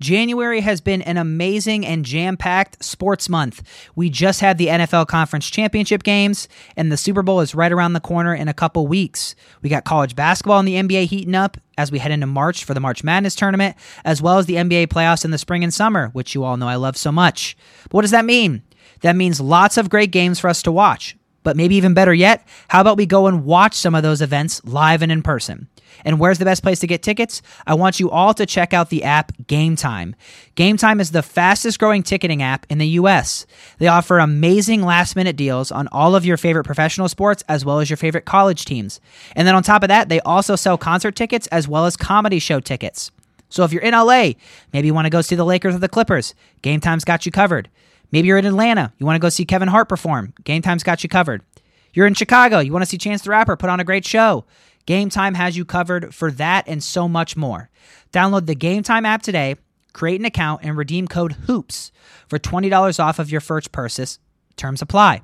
January has been an amazing and jam packed sports month. We just had the NFL Conference Championship games, and the Super Bowl is right around the corner in a couple weeks. We got college basketball and the NBA heating up as we head into March for the March Madness tournament, as well as the NBA playoffs in the spring and summer, which you all know I love so much. But what does that mean? That means lots of great games for us to watch. But maybe even better yet, how about we go and watch some of those events live and in person? And where's the best place to get tickets? I want you all to check out the app Game Time. Game Time is the fastest growing ticketing app in the US. They offer amazing last minute deals on all of your favorite professional sports as well as your favorite college teams. And then on top of that, they also sell concert tickets as well as comedy show tickets. So if you're in LA, maybe you want to go see the Lakers or the Clippers, Game Time's got you covered. Maybe you're in Atlanta, you want to go see Kevin Hart perform, Game Time's got you covered. You're in Chicago, you want to see Chance the Rapper put on a great show. Game Time has you covered for that and so much more. Download the Game Time app today, create an account, and redeem code HOOPS for $20 off of your first purchase. Terms apply.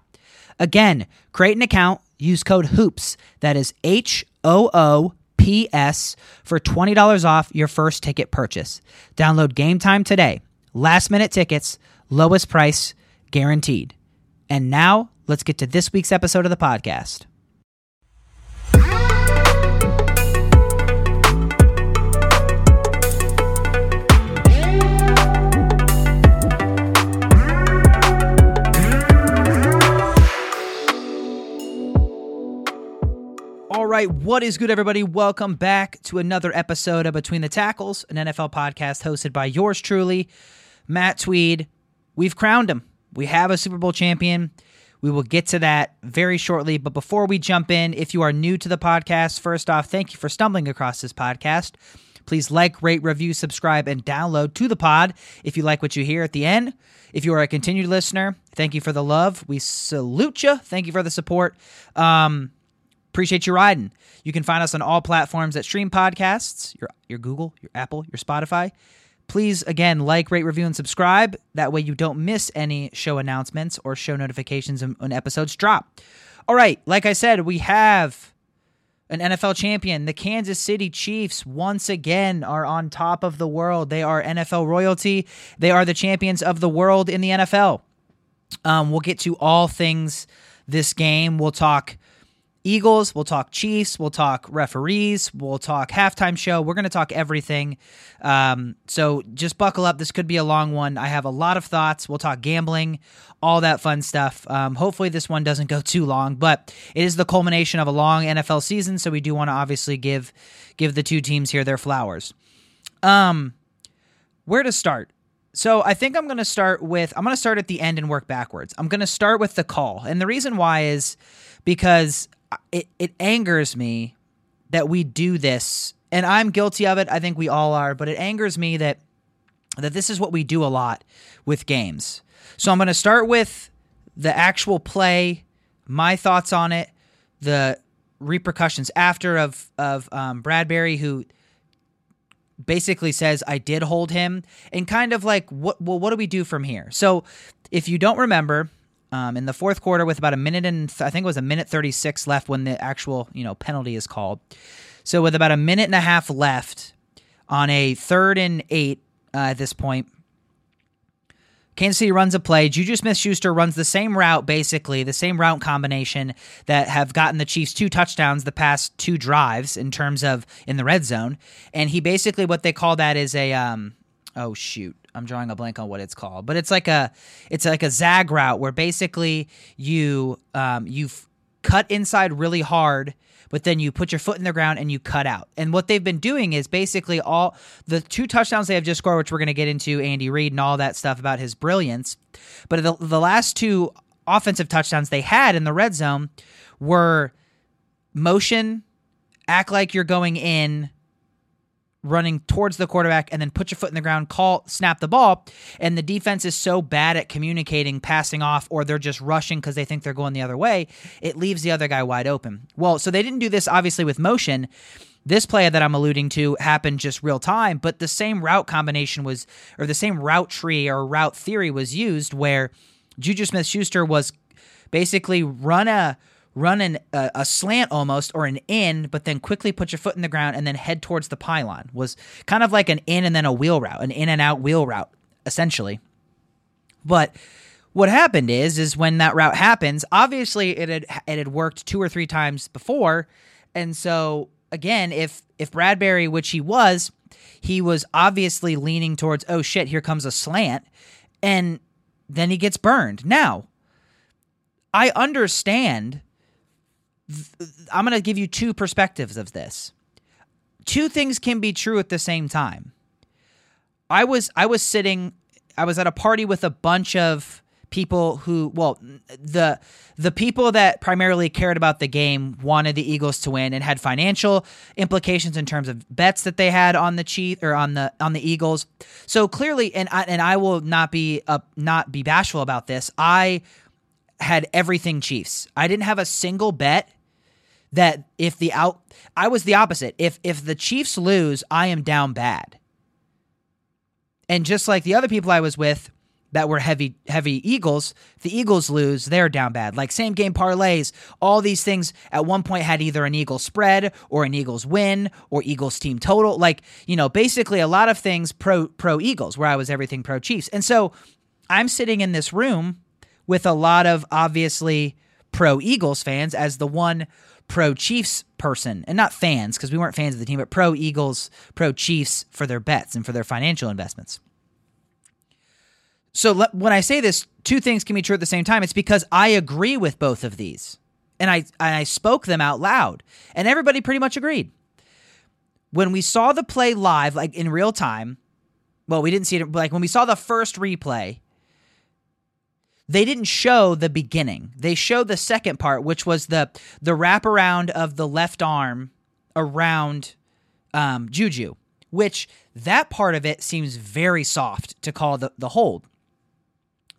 Again, create an account, use code HOOPS. That is H O O P S for $20 off your first ticket purchase. Download Game Time today. Last minute tickets, lowest price guaranteed. And now, let's get to this week's episode of the podcast. All right, what is good, everybody? Welcome back to another episode of Between the Tackles, an NFL podcast hosted by yours truly, Matt Tweed. We've crowned him. We have a Super Bowl champion. We will get to that very shortly. But before we jump in, if you are new to the podcast, first off, thank you for stumbling across this podcast. Please like, rate, review, subscribe, and download to the pod if you like what you hear at the end. If you are a continued listener, thank you for the love. We salute you. Thank you for the support. Um, appreciate you riding. You can find us on all platforms that stream podcasts your, your Google, your Apple, your Spotify. Please, again, like, rate, review, and subscribe. That way you don't miss any show announcements or show notifications when episodes drop. All right, like I said, we have an NFL champion. The Kansas City Chiefs once again are on top of the world. They are NFL royalty. They are the champions of the world in the NFL. Um, we'll get to all things this game. We'll talk Eagles, we'll talk Chiefs, we'll talk referees, we'll talk halftime show. We're going to talk everything. Um, so just buckle up. This could be a long one. I have a lot of thoughts. We'll talk gambling, all that fun stuff. Um, hopefully, this one doesn't go too long, but it is the culmination of a long NFL season. So we do want to obviously give give the two teams here their flowers. Um, where to start? So I think I'm going to start with I'm going to start at the end and work backwards. I'm going to start with the call, and the reason why is because it, it angers me that we do this and i'm guilty of it i think we all are but it angers me that that this is what we do a lot with games. So i'm going to start with the actual play my thoughts on it the repercussions after of of um, bradberry who basically says i did hold him and kind of like what well what do we do from here? So if you don't remember um, in the fourth quarter with about a minute and th- I think it was a minute 36 left when the actual you know penalty is called. So with about a minute and a half left on a third and eight uh, at this point, Kansas City runs a play. Juju Smith Schuster runs the same route, basically, the same route combination that have gotten the Chiefs two touchdowns the past two drives in terms of in the red zone. And he basically, what they call that is a, um, oh, shoot. I'm drawing a blank on what it's called, but it's like a it's like a zag route where basically you um, you cut inside really hard, but then you put your foot in the ground and you cut out. And what they've been doing is basically all the two touchdowns they have just scored, which we're going to get into Andy Reid and all that stuff about his brilliance. But the the last two offensive touchdowns they had in the red zone were motion, act like you're going in running towards the quarterback and then put your foot in the ground, call, snap the ball. And the defense is so bad at communicating, passing off, or they're just rushing because they think they're going the other way, it leaves the other guy wide open. Well, so they didn't do this obviously with motion. This play that I'm alluding to happened just real time, but the same route combination was, or the same route tree or route theory was used where Juju Smith Schuster was basically run a run an, uh, a slant almost or an in, but then quickly put your foot in the ground and then head towards the pylon. Was kind of like an in and then a wheel route, an in and out wheel route, essentially. But what happened is, is when that route happens, obviously it had it had worked two or three times before, and so again, if if Bradberry, which he was, he was obviously leaning towards, oh shit, here comes a slant, and then he gets burned. Now, I understand I'm going to give you two perspectives of this. Two things can be true at the same time. I was I was sitting I was at a party with a bunch of people who well the the people that primarily cared about the game wanted the Eagles to win and had financial implications in terms of bets that they had on the Chief or on the on the Eagles. So clearly and I, and I will not be uh, not be bashful about this. I had everything Chiefs. I didn't have a single bet that if the out I was the opposite. If if the Chiefs lose, I am down bad. And just like the other people I was with that were heavy heavy Eagles, the Eagles lose, they're down bad. Like same game parlays, all these things at one point had either an Eagles spread or an Eagles win or Eagles team total. Like, you know, basically a lot of things pro pro Eagles where I was everything pro Chiefs. And so I'm sitting in this room with a lot of obviously pro Eagles fans as the one pro Chiefs person, and not fans because we weren't fans of the team, but pro Eagles, pro Chiefs for their bets and for their financial investments. So le- when I say this, two things can be true at the same time. It's because I agree with both of these, and I I spoke them out loud, and everybody pretty much agreed. When we saw the play live, like in real time, well, we didn't see it. Like when we saw the first replay, they didn't show the beginning. They showed the second part, which was the the wraparound of the left arm around um, Juju, which that part of it seems very soft to call the, the hold.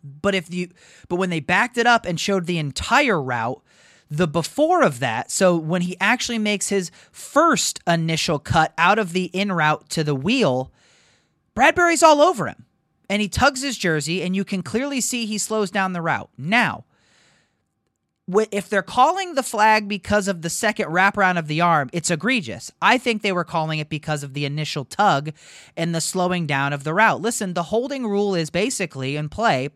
But if you but when they backed it up and showed the entire route, the before of that, so when he actually makes his first initial cut out of the in route to the wheel, Bradberry's all over him and he tugs his jersey, and you can clearly see he slows down the route. Now, if they're calling the flag because of the second wraparound of the arm, it's egregious. I think they were calling it because of the initial tug and the slowing down of the route. Listen, the holding rule is basically in play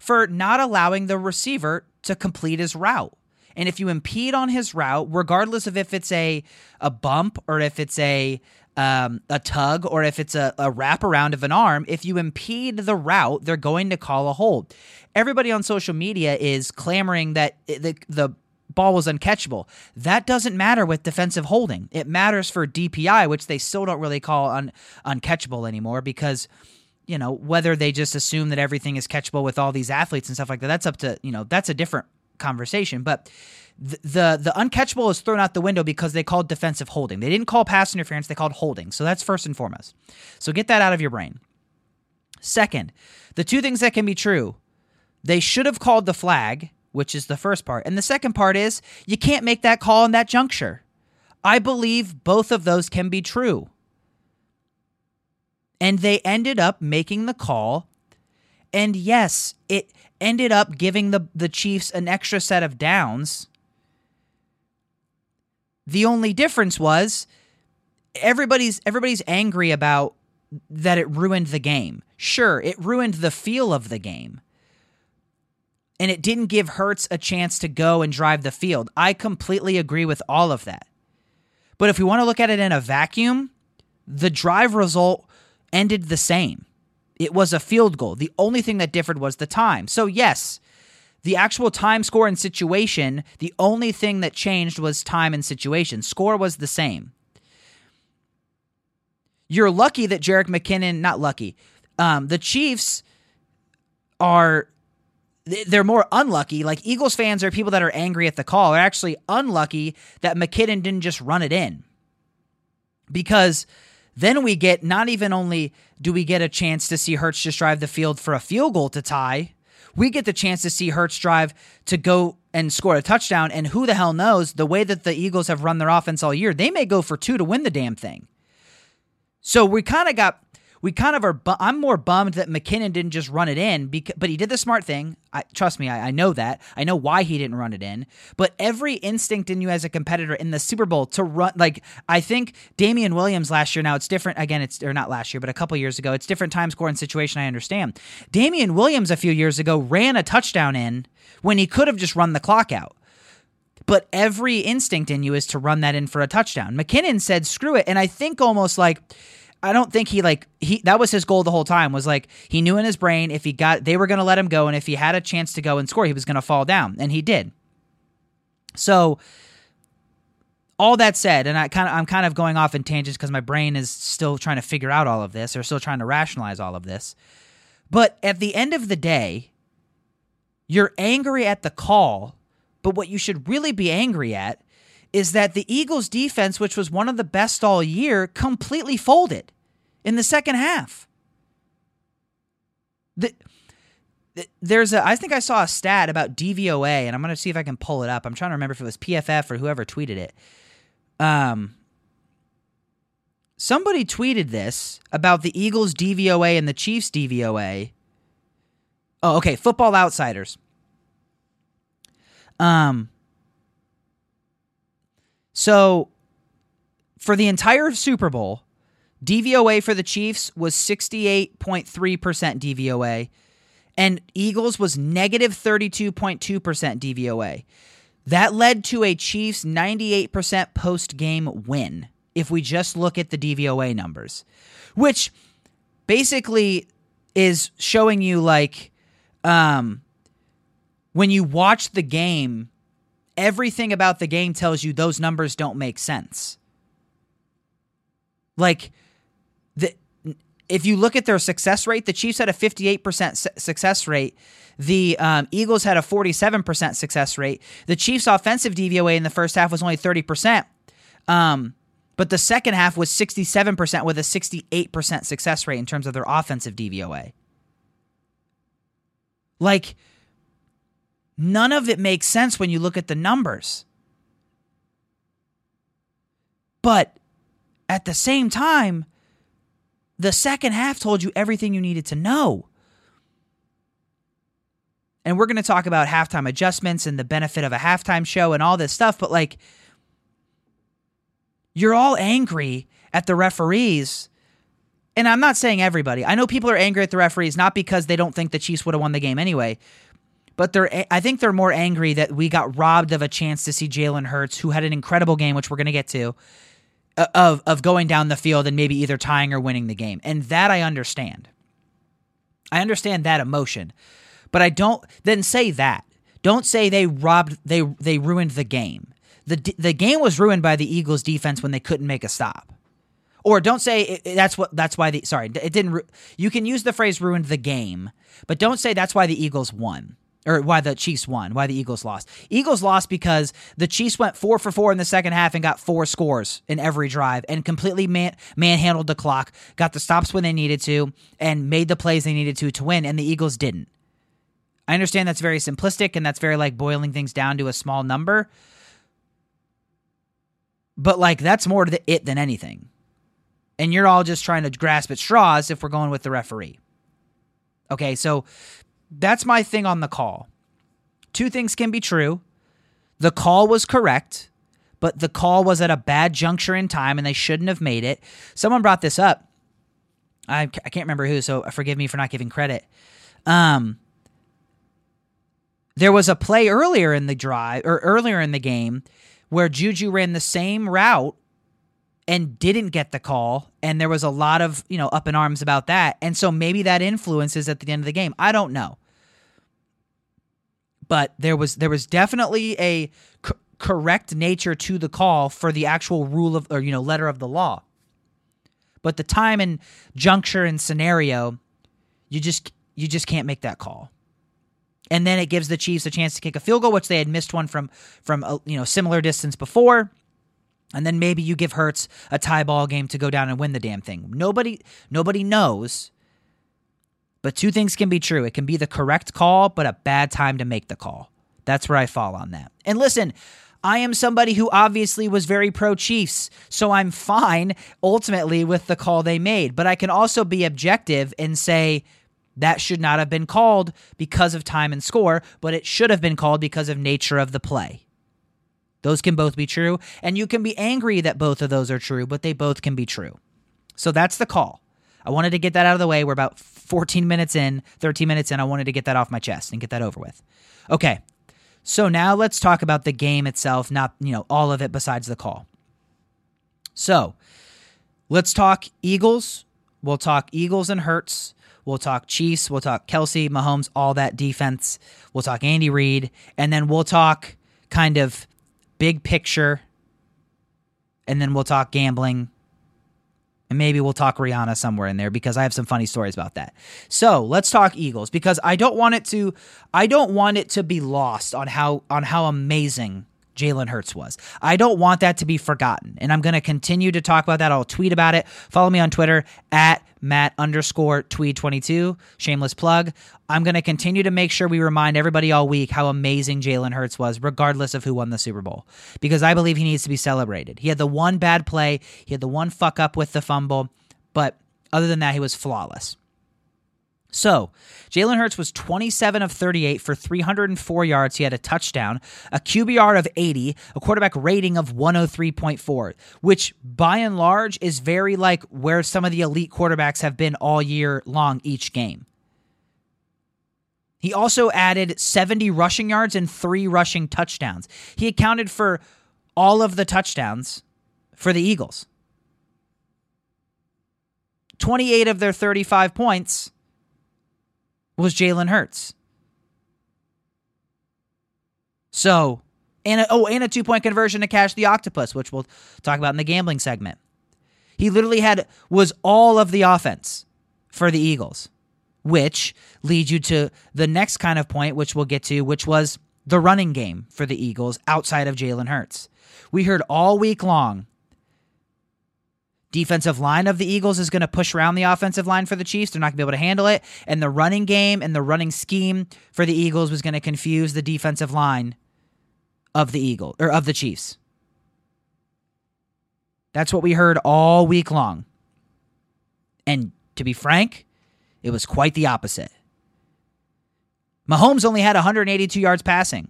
for not allowing the receiver to complete his route. And if you impede on his route, regardless of if it's a a bump or if it's a um, a tug or if it's a, a wraparound of an arm, if you impede the route, they're going to call a hold. Everybody on social media is clamoring that the, the ball was uncatchable. That doesn't matter with defensive holding. It matters for DPI, which they still don't really call un, uncatchable anymore because you know whether they just assume that everything is catchable with all these athletes and stuff like that. That's up to you know that's a different conversation. But the, the uncatchable is thrown out the window because they called defensive holding. They didn't call pass interference, they called holding. So that's first and foremost. So get that out of your brain. Second, the two things that can be true. They should have called the flag, which is the first part. And the second part is you can't make that call in that juncture. I believe both of those can be true. And they ended up making the call. And yes, it ended up giving the, the Chiefs an extra set of downs the only difference was everybody's everybody's angry about that it ruined the game. Sure, it ruined the feel of the game. And it didn't give Hurts a chance to go and drive the field. I completely agree with all of that. But if we want to look at it in a vacuum, the drive result ended the same. It was a field goal. The only thing that differed was the time. So, yes, the actual time, score, and situation, the only thing that changed was time and situation. Score was the same. You're lucky that Jerick McKinnon, not lucky, um, the Chiefs are they're more unlucky. Like Eagles fans are people that are angry at the call. Are actually unlucky that McKinnon didn't just run it in. Because then we get not even only do we get a chance to see Hurts just drive the field for a field goal to tie, we get the chance to see Hurts drive to go and score a touchdown. And who the hell knows the way that the Eagles have run their offense all year, they may go for two to win the damn thing. So we kind of got we kind of are. Bu- I'm more bummed that McKinnon didn't just run it in, because, but he did the smart thing. I, trust me, I, I know that. I know why he didn't run it in. But every instinct in you as a competitor in the Super Bowl to run, like I think Damien Williams last year. Now it's different. Again, it's or not last year, but a couple years ago. It's different time score and situation. I understand. Damien Williams a few years ago ran a touchdown in when he could have just run the clock out but every instinct in you is to run that in for a touchdown. McKinnon said, screw it. And I think almost like I don't think he like he that was his goal the whole time was like he knew in his brain if he got they were going to let him go and if he had a chance to go and score he was going to fall down and he did. So all that said and I kind of I'm kind of going off in tangents cuz my brain is still trying to figure out all of this or still trying to rationalize all of this. But at the end of the day you're angry at the call, but what you should really be angry at is that the Eagles defense, which was one of the best all year, completely folded in the second half. The, there's a I think I saw a stat about DVOA and I'm going to see if I can pull it up. I'm trying to remember if it was PFF or whoever tweeted it. Um somebody tweeted this about the Eagles DVOA and the Chiefs DVOA. Oh, okay, Football Outsiders. Um so for the entire Super Bowl, DVOA for the Chiefs was 68.3% DVOA, and Eagles was negative 32.2% DVOA. That led to a Chiefs 98% post game win if we just look at the DVOA numbers, which basically is showing you like um, when you watch the game everything about the game tells you those numbers don't make sense. Like the if you look at their success rate, the Chiefs had a 58% success rate. The um, Eagles had a 47% success rate. The Chiefs' offensive DVOA in the first half was only 30%. Um, but the second half was 67% with a 68% success rate in terms of their offensive DVOA. Like, None of it makes sense when you look at the numbers. But at the same time, the second half told you everything you needed to know. And we're going to talk about halftime adjustments and the benefit of a halftime show and all this stuff, but like, you're all angry at the referees. And I'm not saying everybody. I know people are angry at the referees not because they don't think the Chiefs would have won the game anyway, but they're I think they're more angry that we got robbed of a chance to see Jalen Hurts, who had an incredible game, which we're going to get to, uh, of of going down the field and maybe either tying or winning the game, and that I understand. I understand that emotion, but I don't then say that. Don't say they robbed they they ruined the game. the The game was ruined by the Eagles' defense when they couldn't make a stop. Or don't say it, it, that's what that's why the sorry it didn't. You can use the phrase ruined the game, but don't say that's why the Eagles won or why the Chiefs won, why the Eagles lost. Eagles lost because the Chiefs went four for four in the second half and got four scores in every drive and completely man manhandled the clock, got the stops when they needed to, and made the plays they needed to to win, and the Eagles didn't. I understand that's very simplistic and that's very like boiling things down to a small number. But like that's more to it than anything. And you're all just trying to grasp at straws if we're going with the referee. Okay, so that's my thing on the call. Two things can be true. The call was correct, but the call was at a bad juncture in time and they shouldn't have made it. Someone brought this up. I, I can't remember who, so forgive me for not giving credit. Um, there was a play earlier in the drive or earlier in the game where Juju ran the same route and didn't get the call and there was a lot of you know up in arms about that and so maybe that influences at the end of the game i don't know but there was there was definitely a c- correct nature to the call for the actual rule of or you know letter of the law. But the time and juncture and scenario, you just you just can't make that call. And then it gives the Chiefs a chance to kick a field goal, which they had missed one from from a, you know similar distance before. And then maybe you give Hurts a tie ball game to go down and win the damn thing. Nobody nobody knows but two things can be true. It can be the correct call, but a bad time to make the call. That's where I fall on that. And listen, I am somebody who obviously was very pro Chiefs, so I'm fine ultimately with the call they made. But I can also be objective and say that should not have been called because of time and score, but it should have been called because of nature of the play. Those can both be true, and you can be angry that both of those are true, but they both can be true. So that's the call. I wanted to get that out of the way. We're about 14 minutes in, 13 minutes in. I wanted to get that off my chest and get that over with. Okay, so now let's talk about the game itself, not, you know, all of it besides the call. So let's talk Eagles. We'll talk Eagles and Hurts. We'll talk Chiefs. We'll talk Kelce, Mahomes, all that defense. We'll talk Andy Reid. And then we'll talk kind of big picture. And then we'll talk gambling and maybe we'll talk Rihanna somewhere in there because I have some funny stories about that. So let's talk Eagles because I don't want it to I don't want it to be lost on how on how amazing Jalen Hurts was. I don't want that to be forgotten. And I'm going to continue to talk about that. I'll tweet about it. Follow me on Twitter at Matt underscore tweed 22. Shameless plug. I'm going to continue to make sure we remind everybody all week how amazing Jalen Hurts was, regardless of who won the Super Bowl, because I believe he needs to be celebrated. He had the one bad play, he had the one fuck up with the fumble, but other than that, he was flawless. So, Jalen Hurts was 27 of 38 for 304 yards. He had a touchdown, a QBR of 80, a quarterback rating of 103.4, which by and large is very like where some of the elite quarterbacks have been all year long each game. He also added 70 rushing yards and three rushing touchdowns. He accounted for all of the touchdowns for the Eagles. 28 of their 35 points was Jalen Hurts. So, and a, oh, and a two point conversion to cash the octopus, which we'll talk about in the gambling segment. He literally had was all of the offense for the Eagles, which leads you to the next kind of point, which we'll get to, which was the running game for the Eagles outside of Jalen Hurts. We heard all week long defensive line of the Eagles is going to push around the offensive line for the Chiefs. They're not going to be able to handle it. And the running game and the running scheme for the Eagles was going to confuse the defensive line of the Eagle or of the Chiefs. That's what we heard all week long. And to be frank, it was quite the opposite. Mahomes only had 182 yards passing.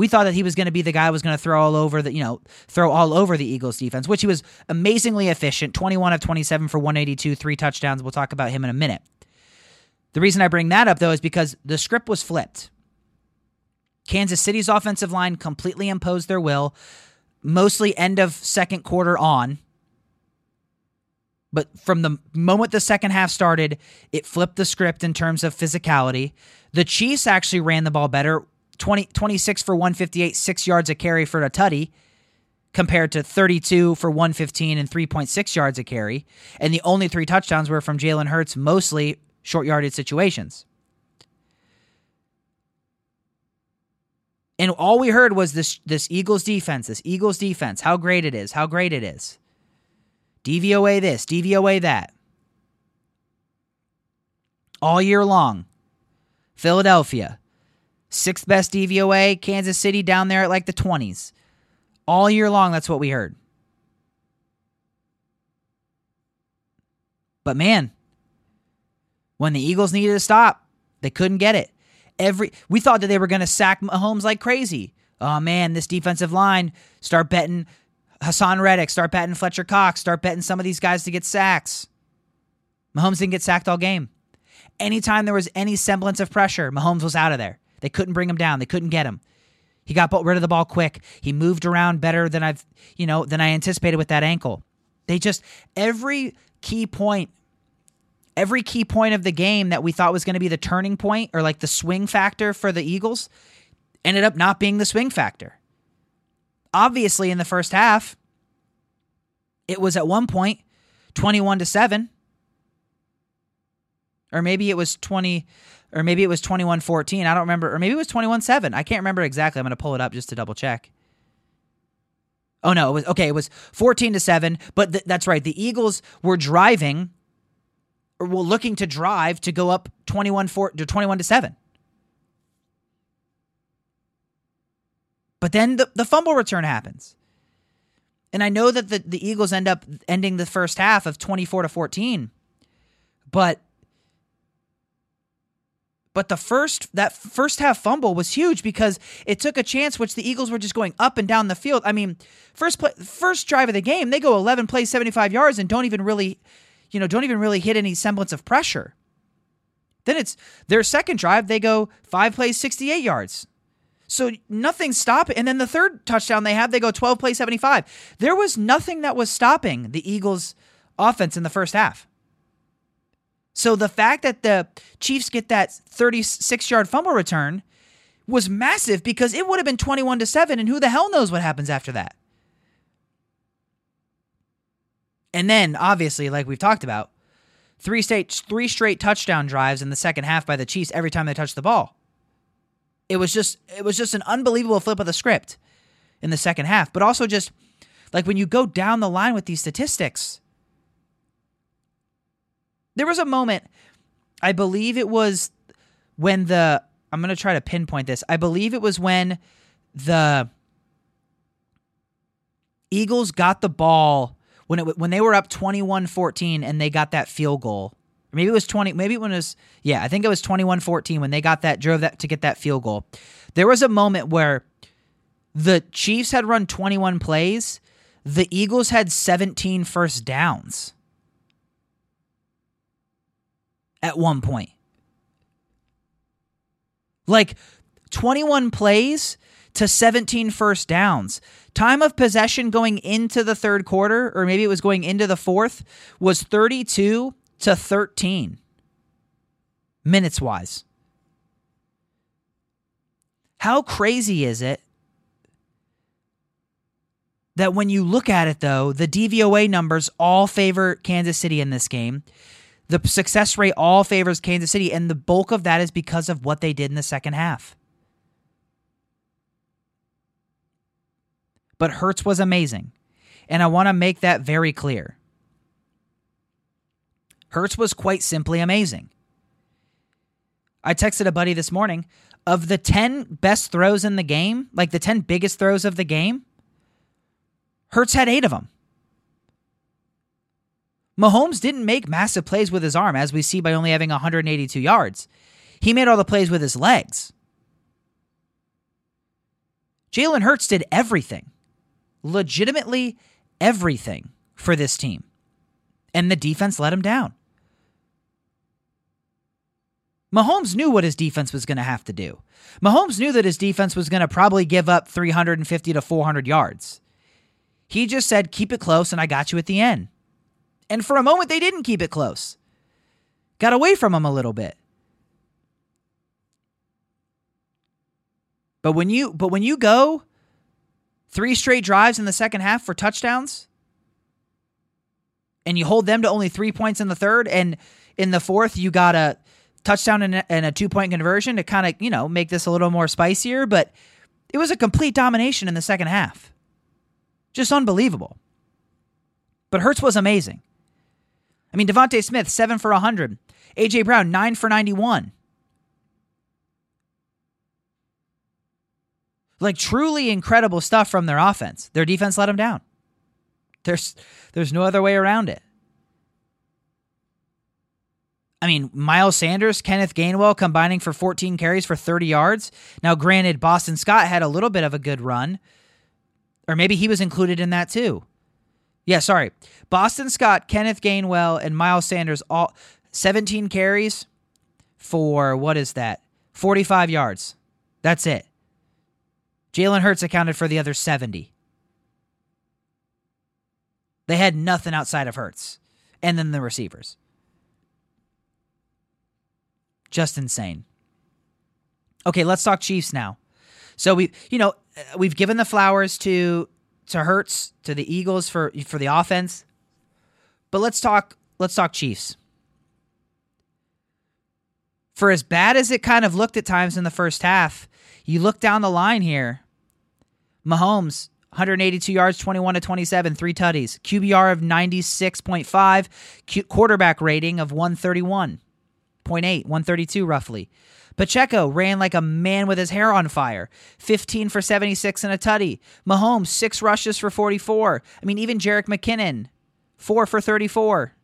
We thought that he was going to be the guy who was going to throw all over the, you know, throw all over the Eagles defense, which he was amazingly efficient. 21 of 27 for 182, three touchdowns. We'll talk about him in a minute. The reason I bring that up though is because the script was flipped. Kansas City's offensive line completely imposed their will, mostly end of second quarter on. But from the moment the second half started, it flipped the script in terms of physicality. The Chiefs actually ran the ball better 20, 26 for 158, six yards a carry for a tutty, compared to 32 for 115 and 3.6 yards a carry. And the only three touchdowns were from Jalen Hurts, mostly short yarded situations. And all we heard was this this Eagles defense, this Eagles defense, how great it is, how great it is. DVOA this, DVOA that. All year long. Philadelphia, Sixth best DVOA, Kansas City down there at like the 20s. All year long, that's what we heard. But man, when the Eagles needed to stop, they couldn't get it. Every we thought that they were going to sack Mahomes like crazy. Oh man, this defensive line, start betting Haason Reddick, start betting Fletcher Cox, start betting some of these guys to get sacks. Mahomes didn't get sacked all game. Anytime there was any semblance of pressure, Mahomes was out of there. They couldn't bring him down. They couldn't get him. He got rid of the ball quick. He moved around better than I've, you know, than I anticipated with that ankle. They just every key point every key point of the game that we thought was going to be the turning point or like the swing factor for the Eagles ended up not being the swing factor. Obviously in the first half it was at one point 21 to 7 or maybe it was 20 or maybe it was 21-14. I don't remember. Or maybe it was 21-7. I can't remember exactly. I'm going to pull it up just to double check. Oh no, it was okay, it was 14 to 7, but th- that's right. The Eagles were driving or were looking to drive to go up 21 4 to 21 to 7. But then the, the fumble return happens. And I know that the, the Eagles end up ending the first half of 24 to 14. But but the first that first half fumble was huge because it took a chance which the Eagles were just going up and down the field. I mean, first play, first drive of the game, they go 11 plays 75 yards and don't even really you know, don't even really hit any semblance of pressure. Then it's their second drive, they go 5 plays 68 yards. So nothing stopping. And then the third touchdown they have, they go 12 plays 75. There was nothing that was stopping the Eagles offense in the first half. So the fact that the Chiefs get that 36 yard fumble return was massive because it would have been 21 to 7 and who the hell knows what happens after that. And then obviously like we've talked about three straight three straight touchdown drives in the second half by the Chiefs every time they touched the ball. It was just it was just an unbelievable flip of the script in the second half, but also just like when you go down the line with these statistics, there was a moment, I believe it was when the I'm going to try to pinpoint this. I believe it was when the Eagles got the ball when it when they were up 21-14 and they got that field goal. Maybe it was 20 maybe it was yeah, I think it was 21-14 when they got that drove that to get that field goal. There was a moment where the Chiefs had run 21 plays, the Eagles had 17 first downs at one point. Like 21 plays to 17 first downs. Time of possession going into the third quarter, or maybe it was going into the fourth, was 32 to 13 minutes wise. How crazy is it that when you look at it, though, the DVOA numbers all favor Kansas City in this game? The success rate all favors Kansas City, and the bulk of that is because of what they did in the second half. But Hurts was amazing. And I want to make that very clear. Hurts was quite simply amazing. I texted a buddy this morning of the 10 best throws in the game, like the 10 biggest throws of the game, Hurts had eight of them. Mahomes didn't make massive plays with his arm, as we see by only having 182 yards. He made all the plays with his legs. Jalen Hurts did everything, legitimately everything for this team. And the defense let him down. Mahomes knew what his defense was going to have to do. Mahomes knew that his defense was going to probably give up 350 to 400 yards. He just said, keep it close, and I got you at the end. And for a moment, they didn't keep it close. Got away from him a little bit. But when you but when you go three straight drives in the second half for touchdowns and you hold them to only 3 points in the third and in the fourth you got a touchdown and a, and a two-point conversion to kind of, you know, make this a little more spicier, but it was a complete domination in the second half. Just unbelievable. But Hurts was amazing. I mean, DeVonta Smith, 7 for 100. A.J. Brown, 9 for 91. Like truly incredible stuff from their offense. Their defense let them down. There's there's no other way around it. I mean, Miles Sanders, Kenneth Gainwell combining for 14 carries for 30 yards. Now, granted, Boston Scott had a little bit of a good run, or maybe he was included in that too. Yeah, sorry. Boston Scott, Kenneth Gainwell, and Miles Sanders all 17 carries for what is that? 45 yards. That's it. Jalen Hurts accounted for the other 70. They had nothing outside of Hurts. And then the receivers. Just insane. Okay, let's talk Chiefs now. So we, you know, we've given the flowers to to Hurts, to the Eagles for for the offense. But let's talk let's talk Chiefs. For as bad as it kind of looked at times in the first half, you look down the line here. Mahomes 182 yards, 21 to 27, three tutties, QBR of 96.5, quarterback rating of 131.8, 132 roughly. Pacheco ran like a man with his hair on fire. 15 for 76 and a tutty. Mahomes, six rushes for 44. I mean, even Jerick McKinnon, four for 34.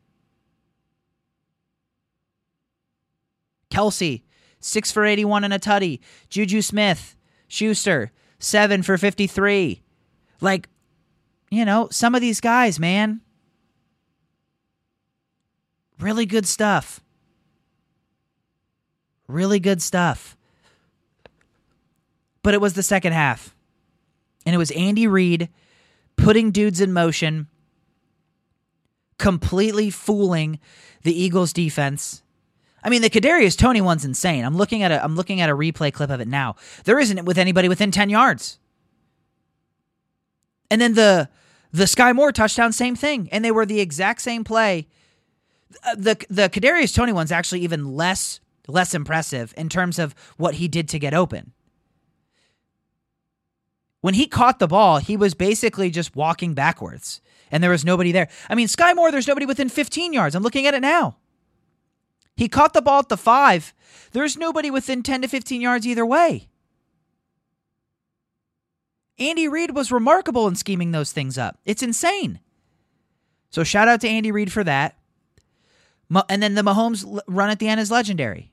Kelce, six for 81 and a tutty. Juju Smith, Schuster, seven for 53. Like, you know, some of these guys, man, really good stuff. Really good stuff. But it was the second half. And it was Andy Reid putting dudes in motion, completely fooling the Eagles defense. I mean, the Kadarius Toney one's insane. I'm looking at a I'm looking at a replay clip of it now. There isn't with anybody within 10 yards. And then the the Skyy Moore touchdown, same thing, and they were the exact same play. Uh, the the Kadarius Toney one's actually even less less impressive in terms of what he did to get open. When he caught the ball, he was basically just walking backwards, and there was nobody there. I mean, Skyy Moore, there's nobody within 15 yards. I'm looking at it now. He caught the ball at the five. There's nobody within 10 to 15 yards either way. Andy Reid was remarkable in scheming those things up. It's insane. So shout out to Andy Reid for that. And then the Mahomes run at the end is legendary.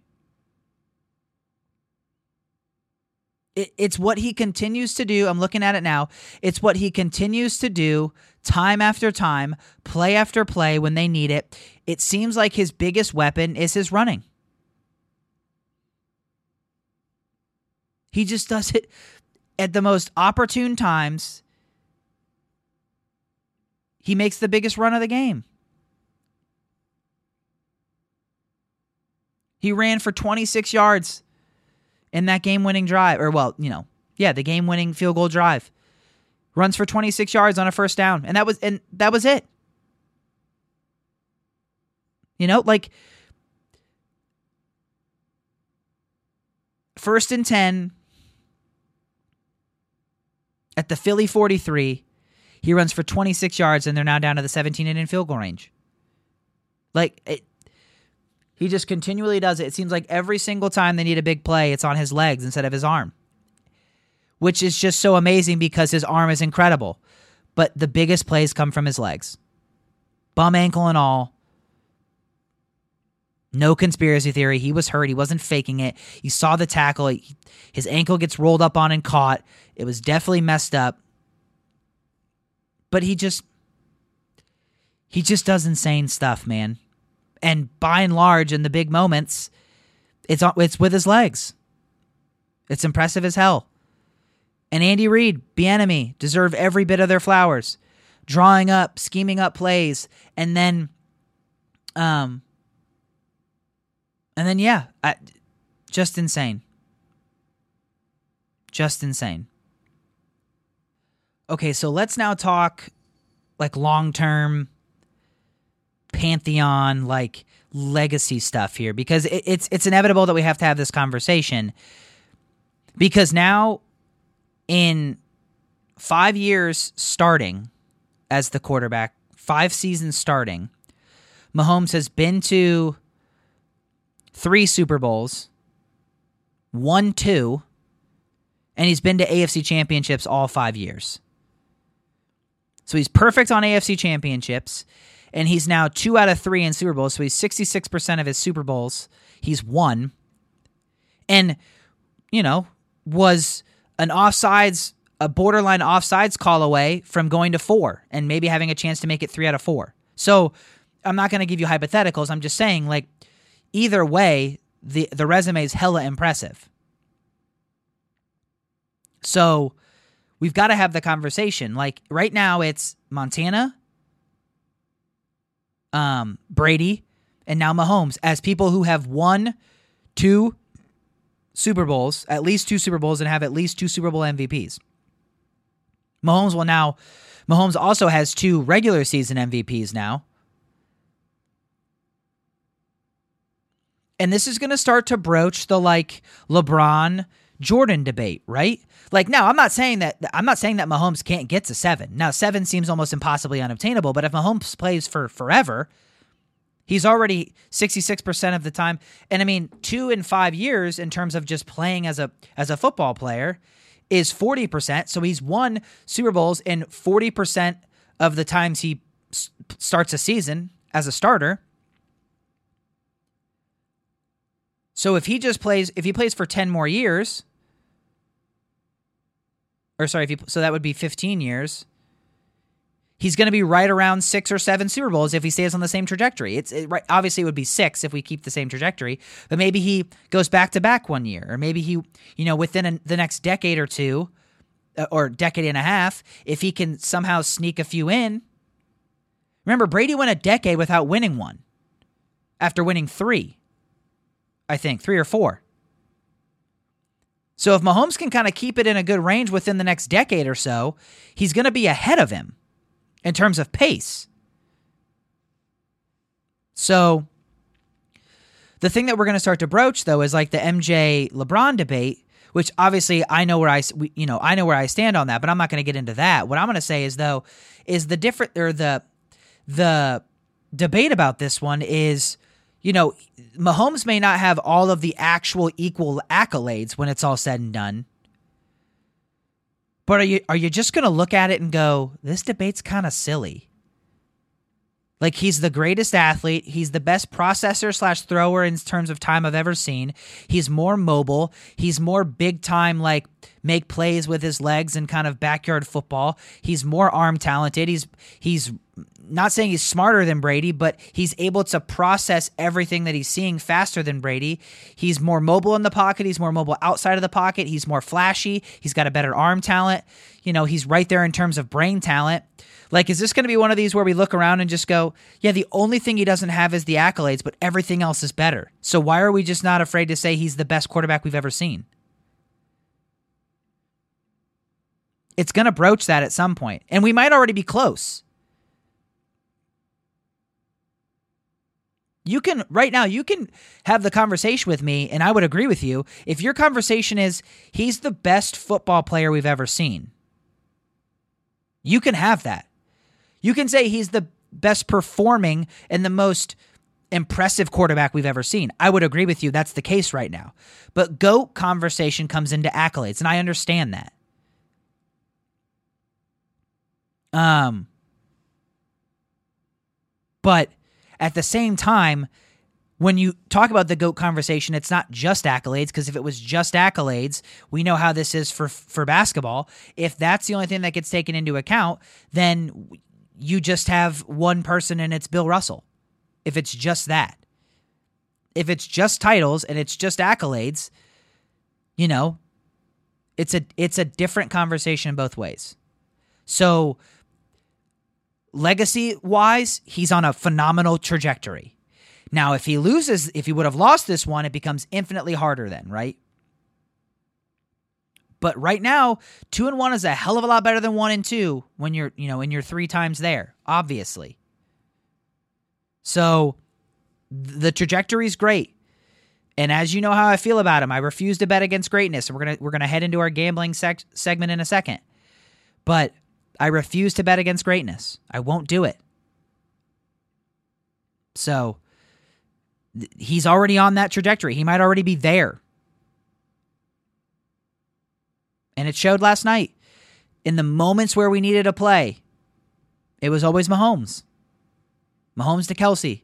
It's what he continues to do. I'm looking at it now. It's what he continues to do time after time, play after play when they need it. It seems like his biggest weapon is his running. He just does it at the most opportune times. He makes the biggest run of the game. He ran for 26 yards in that game winning drive, or well, you know, yeah, the game winning field goal drive. Runs for 26 yards on a first down. And that was and that was it. You know, like first and 10 at the Philly 43. He runs for 26 yards and they're now down to the 17 and in field goal range. Like it, he just continually does it. It seems like every single time they need a big play, it's on his legs instead of his arm, which is just so amazing because his arm is incredible. But the biggest plays come from his legs, bum, ankle, and all. No conspiracy theory. He was hurt. He wasn't faking it. You saw the tackle. His ankle gets rolled up on and caught. It was definitely messed up. But he just he just does insane stuff, man and by and large, in the big moments, it's it's with his legs. It's impressive as hell. And Andy Reid, Bieniemy, deserve every bit of their flowers. Drawing up, scheming up plays, and then, um, and then yeah, I, just insane. Just insane. Okay, so let's now talk like long term pantheon like legacy stuff here because it, it's it's inevitable that we have to have this conversation because now in 5 years starting as the quarterback, 5 seasons starting, Mahomes has been to 3 Super Bowls, 1 2, and he's been to AFC championships all 5 years. So he's perfect on AFC championships and he's now two out of three in Super Bowls. So he's 66% of his Super Bowls he's won. And, you know, was an offsides, a borderline offsides call away from going to four and maybe having a chance to make it three out of four. So I'm not going to give you hypotheticals. I'm just saying, like, either way, the, the resume is hella impressive. So we've got to have the conversation. Like, right now, it's Montana, um, Brady, and now Mahomes as people who have won two Super Bowls, at least two Super Bowls, and have at least two Super Bowl MVPs. Mahomes will now, Mahomes also has two regular season MVPs now. And this is going to start to broach the like LeBron Jordan debate, right? Like now, I'm not saying that I'm not saying that Mahomes can't get to seven. Now, seven seems almost impossibly unobtainable, but if Mahomes plays for forever, He's already 66% of the time. And I mean, 2 in 5 years in terms of just playing as a as a football player is 40%. So he's won Super Bowls in 40% of the times he s- starts a season as a starter. So if he just plays if he plays for 10 more years or sorry, if he so that would be 15 years he's going to be right around six or seven Super Bowls if he stays on the same trajectory. It's it, right, obviously it would be six if we keep the same trajectory, but maybe he goes back to back one year, or maybe he, you know, within a, the next decade or two, uh, or decade and a half, if he can somehow sneak a few in. Remember, Brady went a decade without winning one, after winning three, I think three or four. So if Mahomes can kind of keep it in a good range within the next decade or so, he's going to be ahead of him in terms of pace. So the thing that we're going to start to broach though is like the MJ LeBron debate, which obviously I know where I you know, I know where I stand on that, but I'm not going to get into that. What I'm going to say is though is the different or the the debate about this one is you know, Mahomes may not have all of the actual equal accolades when it's all said and done. But are you are you just going to look at it and go, this debate's kind of silly? Like he's the greatest athlete. He's the best processor slash thrower in terms of time I've ever seen. He's more mobile. He's more big time, like make plays with his legs and kind of backyard football. He's more arm talented. He's he's not saying he's smarter than Brady, but he's able to process everything that he's seeing faster than Brady. He's more mobile in the pocket. He's more mobile outside of the pocket. He's more flashy. He's got a better arm talent. You know, he's right there in terms of brain talent. Like, is this going to be one of these where we look around and just go, yeah, the only thing he doesn't have is the accolades, but everything else is better. So why are we just not afraid to say he's the best quarterback we've ever seen? It's going to broach that at some point, and we might already be close. You can right now you can have the conversation with me and I would agree with you if your conversation is he's the best football player we've ever seen. You can have that. You can say he's the best performing and the most impressive quarterback we've ever seen. I would agree with you that's the case right now. But GOAT conversation comes into accolades and I understand that. Um but at the same time, when you talk about the goat conversation, it's not just accolades because if it was just accolades, we know how this is for for basketball. If that's the only thing that gets taken into account, then you just have one person and it's Bill Russell. If it's just that. If it's just titles and it's just accolades, you know, it's a it's a different conversation both ways. So legacy wise, he's on a phenomenal trajectory. Now, if he loses, if he would have lost this one, it becomes infinitely harder then, right? But right now, two and one is a hell of a lot better than one and two when you're, you know, in your three times there, obviously. So the trajectory is great. And as you know how I feel about him, I refuse to bet against greatness. We're gonna we're gonna head into our gambling sec- segment in a second. But I refuse to bet against greatness. I won't do it. So he's already on that trajectory. He might already be there. And it showed last night. In the moments where we needed a play, it was always Mahomes. Mahomes to Kelce.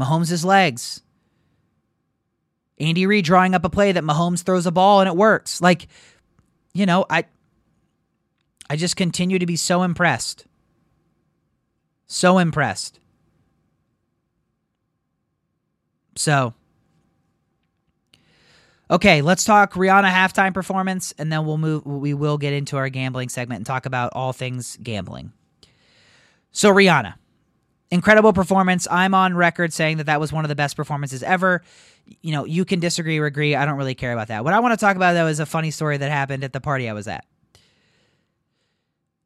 Mahomes' legs. Andy Reid drawing up a play that Mahomes throws a ball and it works. Like, you know, I I just continue to be so impressed. So impressed. So, okay, let's talk Rihanna halftime performance, and then we'll move. We will get into our gambling segment and talk about all things gambling. So, Rihanna, incredible performance. I'm on record saying that that was one of the best performances ever. You know, you can disagree or agree. I don't really care about that. What I want to talk about though is a funny story that happened at the party I was at.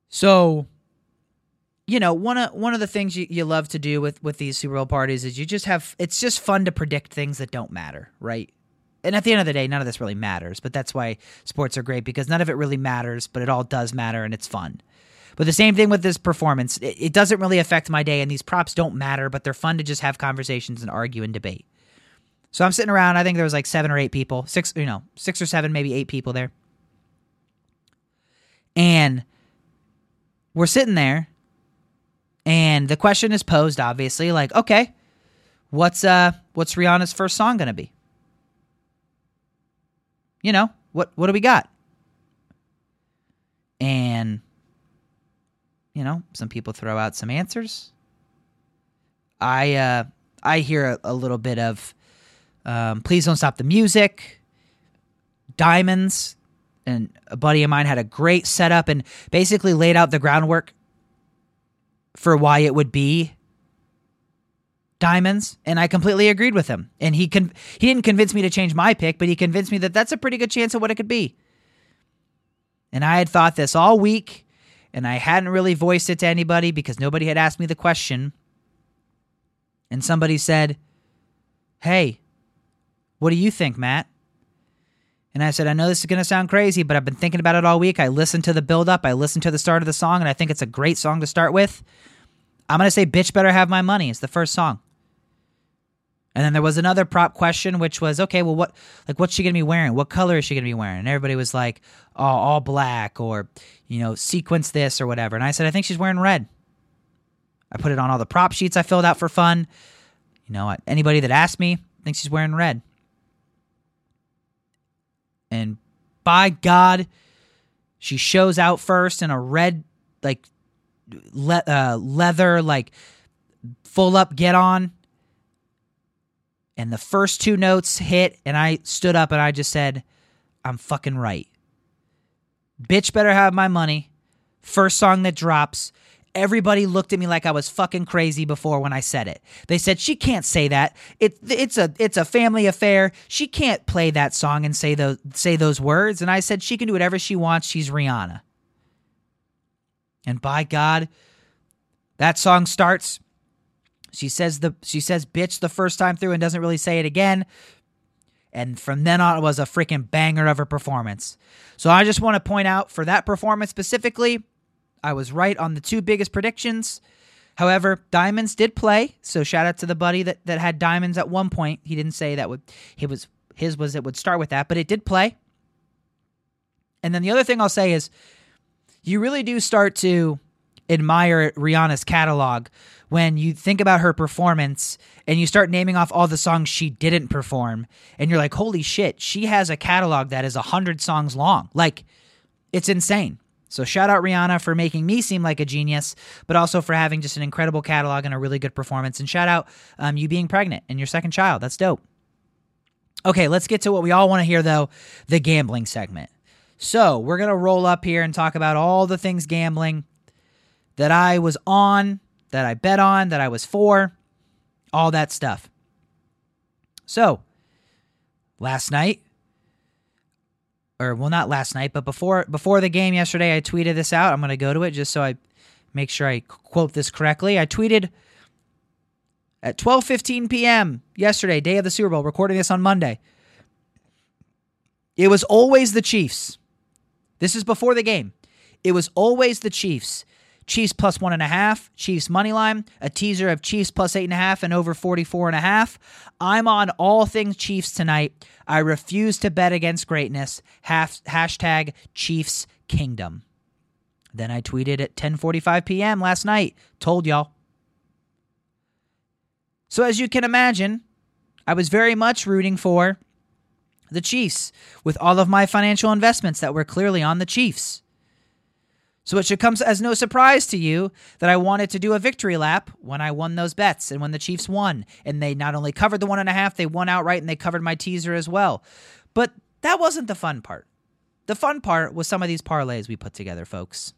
So, you know, one of one of the things you, you love to do with with these Super Bowl parties is you just have it's just fun to predict things that don't matter, right? And at the end of the day, none of this really matters, but that's why sports are great because none of it really matters, but it all does matter and it's fun. But the same thing with this performance. It, it doesn't really affect my day, and these props don't matter, but they're fun to just have conversations and argue and debate. So I'm sitting around. I think there was like seven or eight people, six, you know, six or seven, maybe eight people there. And we're sitting there, and the question is posed, obviously, like, okay, what's uh, what's Rihanna's first song gonna be? You know, what what do we got? And you know, some people throw out some answers. I uh I hear a, a little bit of um, please don't stop the music, diamonds, and a buddy of mine had a great setup and basically laid out the groundwork for why it would be diamonds and I completely agreed with him. And he con- he didn't convince me to change my pick, but he convinced me that that's a pretty good chance of what it could be. And I had thought this all week and I hadn't really voiced it to anybody because nobody had asked me the question. And somebody said, "Hey, what do you think, Matt?" And I said, I know this is going to sound crazy, but I've been thinking about it all week. I listened to the build up, I listened to the start of the song, and I think it's a great song to start with. I'm going to say, Bitch Better Have My Money. It's the first song. And then there was another prop question, which was, okay, well, what, like, what's she gonna be wearing? What color is she gonna be wearing? And everybody was like, oh, all black, or you know, sequence this or whatever. And I said, I think she's wearing red. I put it on all the prop sheets I filled out for fun. You know, anybody that asked me thinks she's wearing red. And by God, she shows out first in a red, like, le- uh, leather, like, full up get on and the first two notes hit, and I stood up and I just said, I'm fucking right. Bitch better have my money. First song that drops. Everybody looked at me like I was fucking crazy before when I said it. They said she can't say that. It, it's a it's a family affair. She can't play that song and say those say those words. And I said she can do whatever she wants. She's Rihanna. And by God, that song starts she says the she says bitch the first time through and doesn't really say it again. And from then on it was a freaking banger of a performance. So I just want to point out for that performance specifically, I was right on the two biggest predictions. However, diamonds did play, so shout out to the buddy that, that had diamonds at one point. He didn't say that would he was his was it would start with that, but it did play. And then the other thing I'll say is you really do start to admire Rihanna's catalog when you think about her performance and you start naming off all the songs she didn't perform and you're like holy shit she has a catalog that is 100 songs long like it's insane so shout out rihanna for making me seem like a genius but also for having just an incredible catalog and a really good performance. And shout out um, you being pregnant and your second child. That's dope. Okay let's get to what we all want to hear though the gambling segment. So we're going to roll up here and talk about all the things gambling that i was on that I bet on, that I was for, all that stuff. So, last night, or well, not last night, but before before the game yesterday, I tweeted this out. I'm going to go to it just so I make sure I quote this correctly. I tweeted at 12:15 p.m. yesterday, day of the Super Bowl, recording this on Monday. It was always the Chiefs. This is before the game. It was always the Chiefs. Chiefs plus one and a half, Chiefs money line, a teaser of Chiefs plus eight and a half and over 44 and a half. I'm on all things Chiefs tonight. I refuse to bet against greatness. Half, hashtag Chiefs Kingdom. Then I tweeted at 10:45 p.m. last night. Told y'all. So as you can imagine, I was very much rooting for the Chiefs with all of my financial investments that were clearly on the Chiefs. So it should come as no surprise to you that I wanted to do a victory lap when I won those bets and when the Chiefs won. And they not only covered the one and a half, they won outright and they covered my teaser as well. But that wasn't the fun part. The fun part was some of these parlays we put together, folks.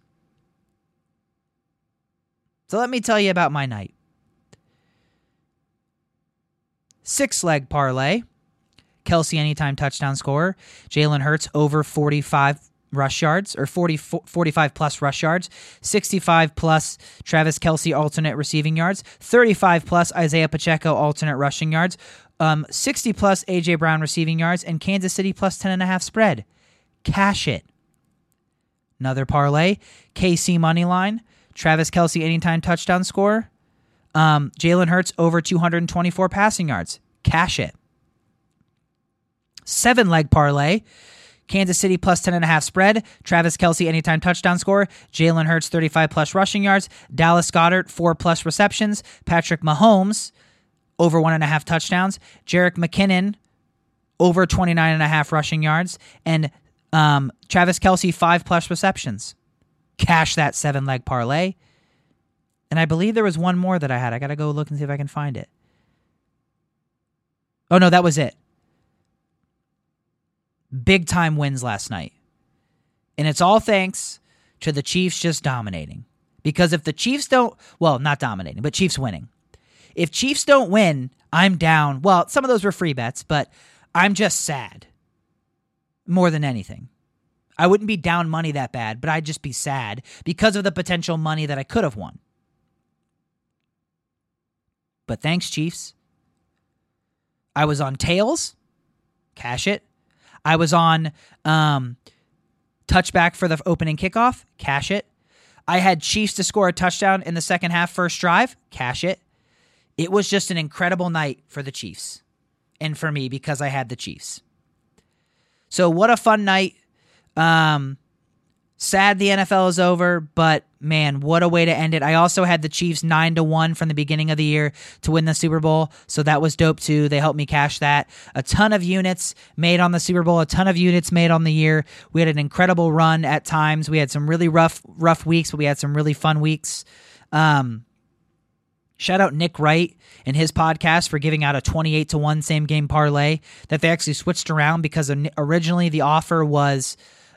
So let me tell you about my night. Six leg parlay. Kelce anytime touchdown scorer. Jalen Hurts over 45 rush yards or 40, 45 plus rush yards, 65 plus Travis Kelce alternate receiving yards, 35 plus Isaiah Pacheco alternate rushing yards, um, 60 plus AJ Brown receiving yards, and Kansas City plus 10 and a half spread. Cash it. Another parlay. KC money line. Travis Kelce anytime touchdown score. Um, Jalen Hurts over 224 passing yards. Cash it. Seven leg parlay. Kansas City plus 10.5 spread. Travis Kelce anytime touchdown score. Jalen Hurts 35 plus rushing yards. Dallas Goedert 4 plus receptions. Patrick Mahomes over 1.5 touchdowns. Jerick McKinnon over 29.5 rushing yards. And um, Travis Kelce 5 plus receptions. Cash that seven leg parlay. And I believe there was one more that I had. I got to go look and see if I can find it. Oh, no, that was it big time wins last night. And it's all thanks to the Chiefs just dominating. Because if the Chiefs don't, well, not dominating, but Chiefs winning. If Chiefs don't win, I'm down. Well, some of those were free bets, but I'm just sad more than anything. I wouldn't be down money that bad, but I'd just be sad because of the potential money that I could have won. But thanks, Chiefs. I was on tails, cash it. I was on um, touchback for the opening kickoff, cash it. I had Chiefs to score a touchdown in the second half, first drive, cash it. It was just an incredible night for the Chiefs and for me because I had the Chiefs. So, what a fun night. Um, Sad the NFL is over, but man, what a way to end it. I also had the Chiefs 9 to 1 from the beginning of the year to win the Super Bowl, so that was dope too. They helped me cash that. A ton of units made on the Super Bowl, a ton of units made on the year. We had an incredible run at times. We had some really rough rough weeks, but we had some really fun weeks. Um Shout out Nick Wright and his podcast for giving out a 28 to 1 same game parlay that they actually switched around because originally the offer was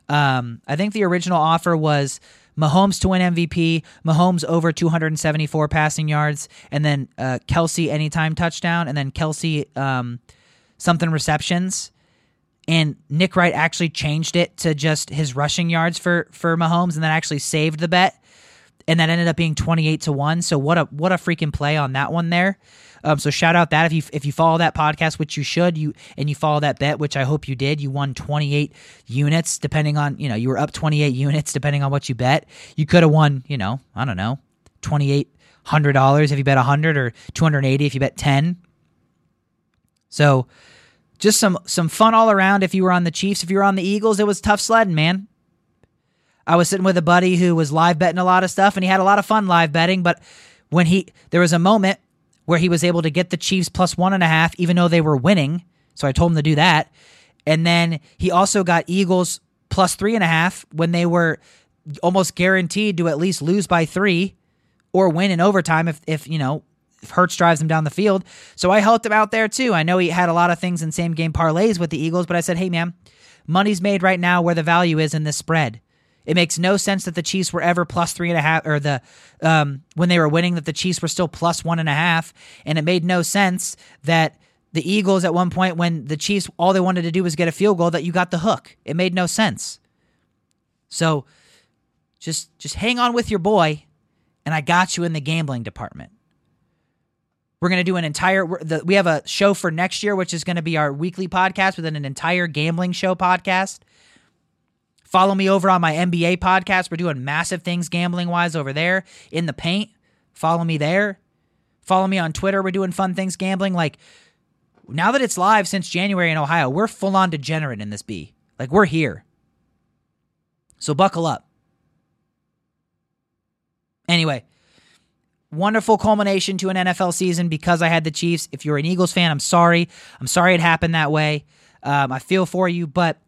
um, I think the original offer was Mahomes to win MVP, Mahomes over 274 passing yards, and then uh, Kelce anytime touchdown, and then Kelce um, something receptions. And Nick Wright actually changed it to just his rushing yards for for Mahomes, and that actually saved the bet, and that ended up being 28 to one. So what a what a freaking play on that one there. Um, so shout out that if you if you follow that podcast, which you should, you and you follow that bet, which I hope you did, you won 28 units, depending on you know you were up 28 units depending on what you bet. You could have won, you know, I don't know, 28 hundred dollars if you bet 100 or 280 if you bet 10. So just some some fun all around if you were on the Chiefs. If you were on the Eagles, it was tough sledding, man. I was sitting with a buddy who was live betting a lot of stuff and he had a lot of fun live betting, but when he there was a moment where he was able to get the Chiefs plus one and a half, even though they were winning. So I told him to do that. And then he also got Eagles plus three and a half when they were almost guaranteed to at least lose by three or win in overtime if, if you know, if Hurts drives him down the field. So I helped him out there too. I know he had a lot of things in same game parlays with the Eagles, but I said, hey, man, money's made right now where the value is in this spread. It makes no sense that the Chiefs were ever plus three and a half, or the um, when they were winning that the Chiefs were still plus one and a half, and it made no sense that the Eagles at one point when the Chiefs all they wanted to do was get a field goal that you got the hook. It made no sense. So just just hang on with your boy, and I got you in the gambling department. We're going to do an entire we have a show for next year which is going to be our weekly podcast within an entire gambling show podcast Follow me over on my NBA podcast. We're doing massive things gambling wise over there in the paint. Follow me there. Follow me on Twitter. We're doing fun things gambling. Like now that it's live since January in Ohio, we're full on degenerate in this B. Like we're here. So buckle up. Anyway, wonderful culmination to an NFL season because I had the Chiefs. If you're an Eagles fan, I'm sorry. I'm sorry it happened that way. Um, I feel for you, but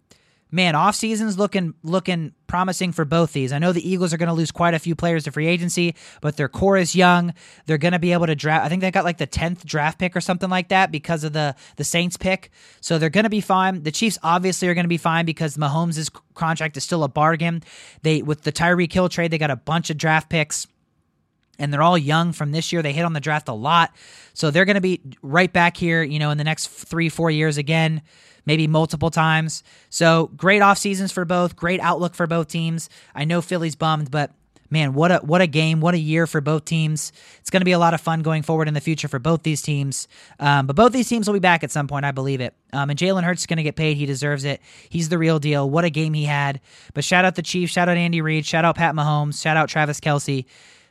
man, off season's looking looking promising for both these. I know the Eagles are going to lose quite a few players to free agency, but their core is young. They're going to be able to draft. I think they got like the tenth draft pick or something like that because of the the Saints pick. So they're going to be fine. The Chiefs obviously are going to be fine because Mahomes' contract is still a bargain. They with the Tyreek Hill trade, they got a bunch of draft picks and they're all young from this year. They hit on the draft a lot. So they're going to be right back here, you know, in the next three, four years again maybe multiple times. So great off seasons for both, great outlook for both teams. I know Philly's bummed, but man, what a what a game, what a year for both teams. It's going to be a lot of fun going forward in the future for both these teams. Um, but both these teams will be back at some point, I believe it. Um, and Jalen Hurts is going to get paid; he deserves it. He's the real deal. What a game he had! But shout out the Chiefs, shout out Andy Reid, shout out Pat Mahomes, shout out Travis Kelce.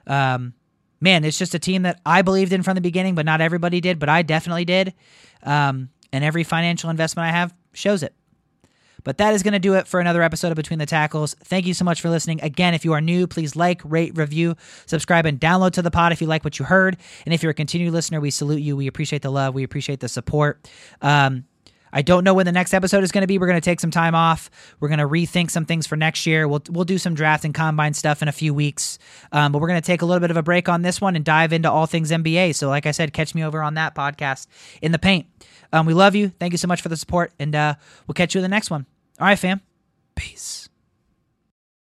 Um, man, it's just a team that I believed in from the beginning, but not everybody did. But I definitely did. Um, and every financial investment I have shows it. But that is going to do it for another episode of Between the Tackles. Thank you so much for listening. Again, if you are new, please like, rate, review, subscribe, and download to the pod if you like what you heard. And if you're a continued listener, we salute you. We appreciate the love. We appreciate the support. Um, I don't know when the next episode is going to be. We're going to take some time off. We're going to rethink some things for next year. We'll we'll do some draft and combine stuff in a few weeks. Um, but we're going to take a little bit of a break on this one and dive into all things NBA. So, like I said, catch me over on that podcast in the paint. Um, we love you. Thank you so much for the support, and uh, we'll catch you in the next one. All right, fam. Peace.